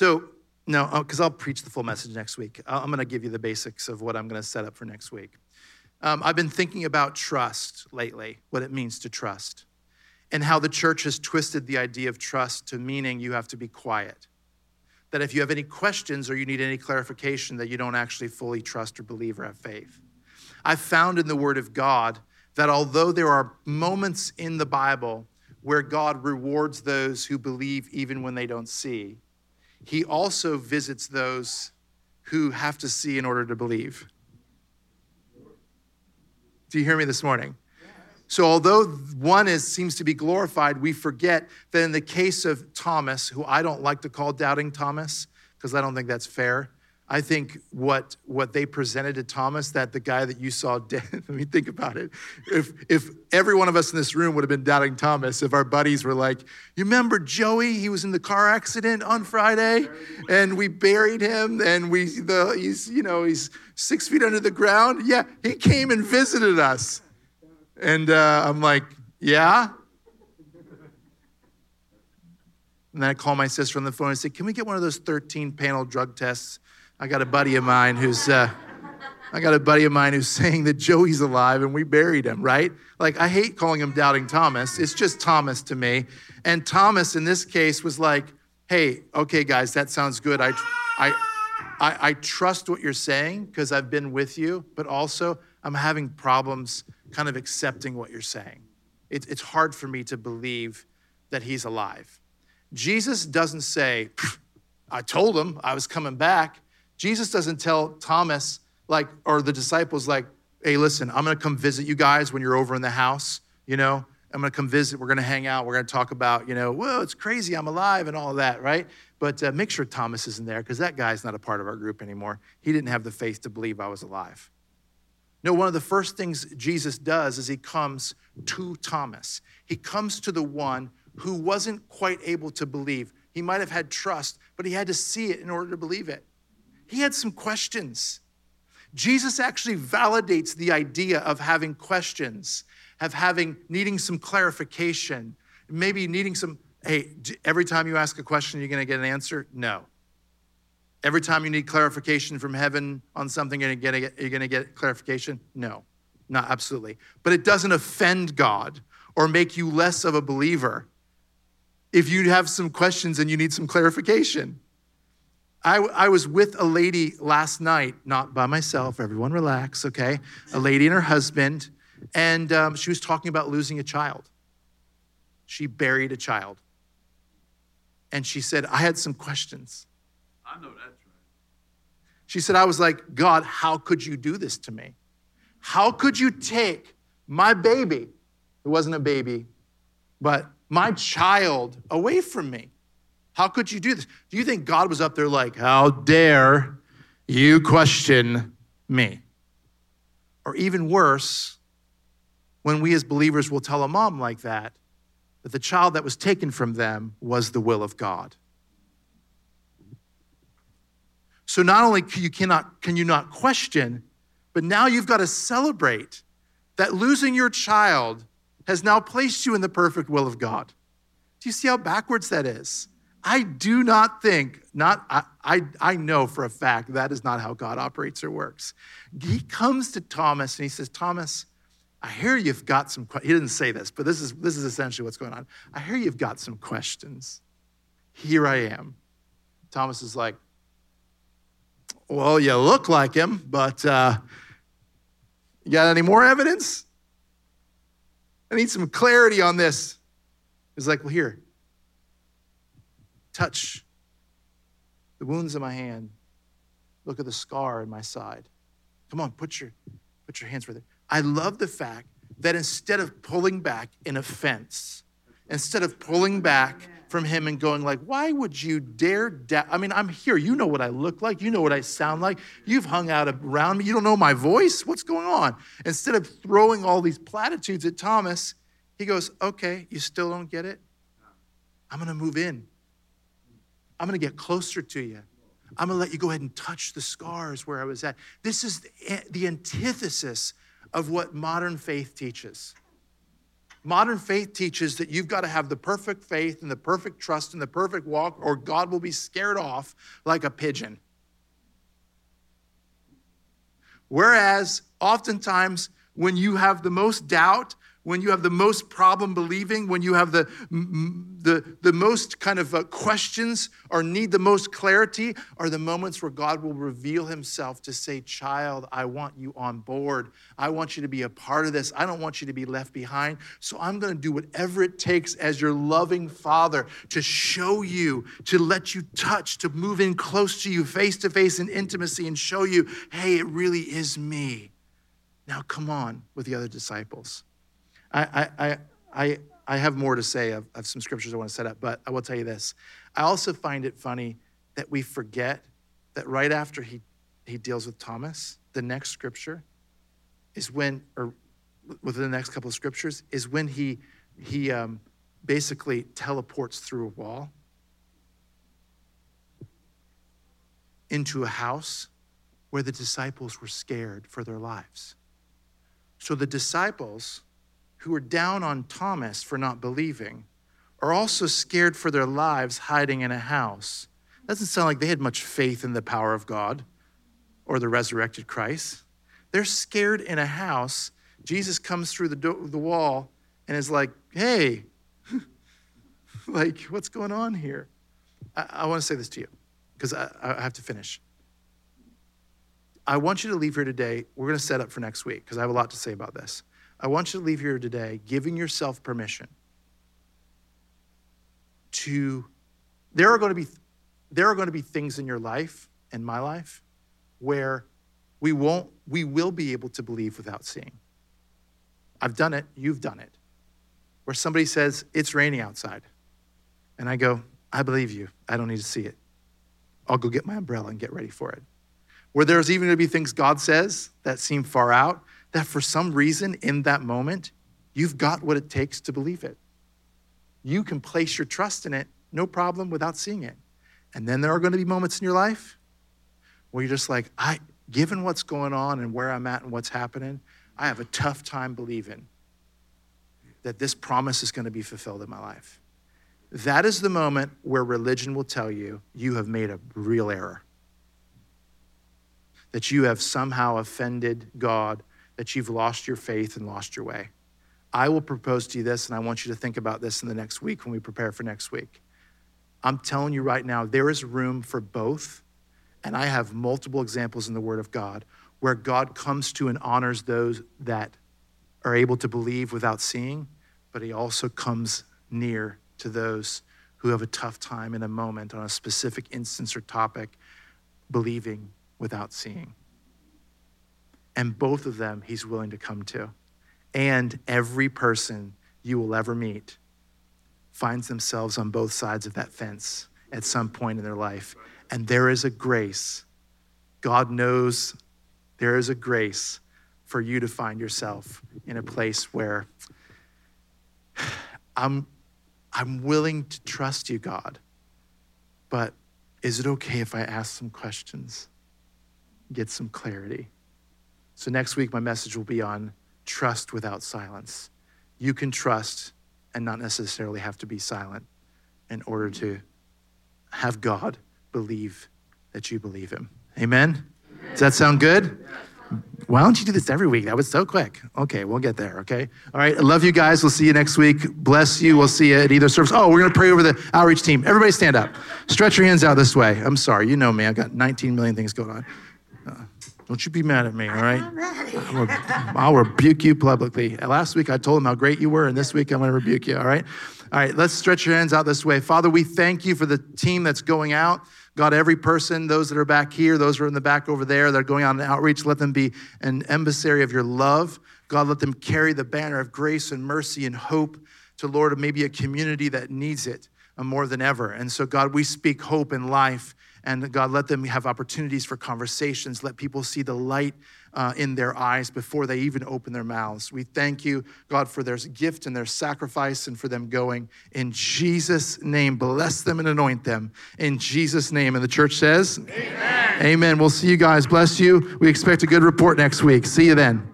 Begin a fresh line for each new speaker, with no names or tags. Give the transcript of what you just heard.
So, no, because I'll preach the full message next week. I'm going to give you the basics of what I'm going to set up for next week. Um, I've been thinking about trust lately, what it means to trust, and how the church has twisted the idea of trust to meaning you have to be quiet. That if you have any questions or you need any clarification, that you don't actually fully trust or believe or have faith. I've found in the Word of God that although there are moments in the Bible where God rewards those who believe even when they don't see, He also visits those who have to see in order to believe. Do you hear me this morning? So, although one is seems to be glorified, we forget that in the case of Thomas, who I don't like to call doubting Thomas because I don't think that's fair. I think what what they presented to Thomas, that the guy that you saw dead. let me think about it. If if every one of us in this room would have been doubting Thomas, if our buddies were like, "You remember Joey? He was in the car accident on Friday, and we buried him, and we the he's you know he's six feet under the ground. Yeah, he came and visited us." And uh, I'm like, yeah. And then I call my sister on the phone and say, can we get one of those 13 panel drug tests? I got a buddy of mine who's, uh, I got a buddy of mine who's saying that Joey's alive and we buried him, right? Like, I hate calling him Doubting Thomas. It's just Thomas to me. And Thomas, in this case, was like, hey, okay, guys, that sounds good. I, I, I, I trust what you're saying because I've been with you, but also I'm having problems kind of accepting what you're saying. It, it's hard for me to believe that he's alive. Jesus doesn't say, I told him I was coming back. Jesus doesn't tell Thomas, like, or the disciples, like, hey, listen, I'm gonna come visit you guys when you're over in the house, you know? I'm gonna come visit, we're gonna hang out, we're gonna talk about, you know, whoa, it's crazy, I'm alive, and all that, right? But uh, make sure Thomas isn't there, because that guy's not a part of our group anymore. He didn't have the faith to believe I was alive. No, one of the first things Jesus does is he comes to Thomas. He comes to the one who wasn't quite able to believe. He might have had trust, but he had to see it in order to believe it. He had some questions. Jesus actually validates the idea of having questions, of having needing some clarification, maybe needing some hey, every time you ask a question you're going to get an answer? No. Every time you need clarification from heaven on something, you're going to get get clarification? No, not absolutely. But it doesn't offend God or make you less of a believer if you have some questions and you need some clarification. I, I was with a lady last night, not by myself, everyone relax, okay? A lady and her husband, and um, she was talking about losing a child. She buried a child. And she said, I had some questions.
I know that's right.
She said, I was like, God, how could you do this to me? How could you take my baby, who wasn't a baby, but my child away from me? How could you do this? Do you think God was up there like, How dare you question me? Or even worse, when we as believers will tell a mom like that, that the child that was taken from them was the will of God. So not only can you, cannot, can you not question, but now you've got to celebrate that losing your child has now placed you in the perfect will of God. Do you see how backwards that is? I do not think, not I, I, I know for a fact that is not how God operates or works. He comes to Thomas and he says, Thomas, I hear you've got some. He didn't say this, but this is this is essentially what's going on. I hear you've got some questions. Here I am. Thomas is like, well, you look like him, but uh, you got any more evidence? I need some clarity on this. He's like, well, here, touch the wounds in my hand. Look at the scar in my side. Come on, put your put your hands right there. I love the fact that instead of pulling back in offense, instead of pulling back from him and going like, why would you dare? I mean, I'm here. You know what I look like. You know what I sound like. You've hung out around me. You don't know my voice. What's going on? Instead of throwing all these platitudes at Thomas, he goes, okay, you still don't get it? I'm going to move in. I'm going to get closer to you. I'm going to let you go ahead and touch the scars where I was at. This is the antithesis of what modern faith teaches. Modern faith teaches that you've got to have the perfect faith and the perfect trust and the perfect walk, or God will be scared off like a pigeon. Whereas, oftentimes, when you have the most doubt when you have the most problem believing, when you have the, the, the most kind of uh, questions or need the most clarity, are the moments where God will reveal himself to say, Child, I want you on board. I want you to be a part of this. I don't want you to be left behind. So I'm going to do whatever it takes as your loving father to show you, to let you touch, to move in close to you face to face in intimacy and show you, hey, it really is me. Now come on with the other disciples. I, I, I, I have more to say of, of some scriptures I want to set up, but I will tell you this. I also find it funny that we forget that right after he, he deals with Thomas, the next scripture is when, or within the next couple of scriptures, is when he, he um, basically teleports through a wall into a house where the disciples were scared for their lives. So the disciples who are down on Thomas for not believing are also scared for their lives hiding in a house. Doesn't sound like they had much faith in the power of God or the resurrected Christ. They're scared in a house. Jesus comes through the, do- the wall and is like, hey, like, what's going on here? I, I want to say this to you because I, I have to finish. I want you to leave here today. We're going to set up for next week because I have a lot to say about this. I want you to leave here today giving yourself permission to there are going to be there are going to be things in your life and my life where we won't we will be able to believe without seeing. I've done it, you've done it. Where somebody says it's raining outside and I go, I believe you. I don't need to see it. I'll go get my umbrella and get ready for it. Where there's even going to be things God says that seem far out that for some reason in that moment, you've got what it takes to believe it. You can place your trust in it, no problem, without seeing it. And then there are going to be moments in your life where you're just like, I, given what's going on and where I'm at and what's happening, I have a tough time believing that this promise is going to be fulfilled in my life. That is the moment where religion will tell you you have made a real error. That you have somehow offended God that you've lost your faith and lost your way. I will propose to you this, and I want you to think about this in the next week when we prepare for next week. I'm telling you right now, there is room for both. And I have multiple examples in the Word of God where God comes to and honors those that are able to believe without seeing, but He also comes near to those who have a tough time in a moment on a specific instance or topic, believing without seeing. And both of them he's willing to come to. And every person you will ever meet finds themselves on both sides of that fence at some point in their life. And there is a grace. God knows there is a grace for you to find yourself in a place where I'm, I'm willing to trust you, God, but is it okay if I ask some questions, get some clarity? So, next week, my message will be on trust without silence. You can trust and not necessarily have to be silent in order to have God believe that you believe Him. Amen? Does that sound good? Why don't you do this every week? That was so quick. Okay, we'll get there, okay? All right, I love you guys. We'll see you next week. Bless you. We'll see you at either service. Oh, we're going to pray over the outreach team. Everybody stand up. Stretch your hands out this way. I'm sorry. You know me. I've got 19 million things going on. Don't you be mad at me, all right? I'll, I'll rebuke you publicly. Last week I told him how great you were, and this week I'm going to rebuke you, all right? All right, let's stretch your hands out this way. Father, we thank you for the team that's going out. God, every person, those that are back here, those who are in the back over there, that are going out in outreach, let them be an emissary of your love. God, let them carry the banner of grace and mercy and hope to, Lord, maybe a community that needs it uh, more than ever. And so, God, we speak hope and life and God, let them have opportunities for conversations. Let people see the light uh, in their eyes before they even open their mouths. We thank you, God, for their gift and their sacrifice and for them going. In Jesus' name, bless them and anoint them. In Jesus' name. And the church says, Amen. Amen. We'll see you guys. Bless you. We expect a good report next week. See you then.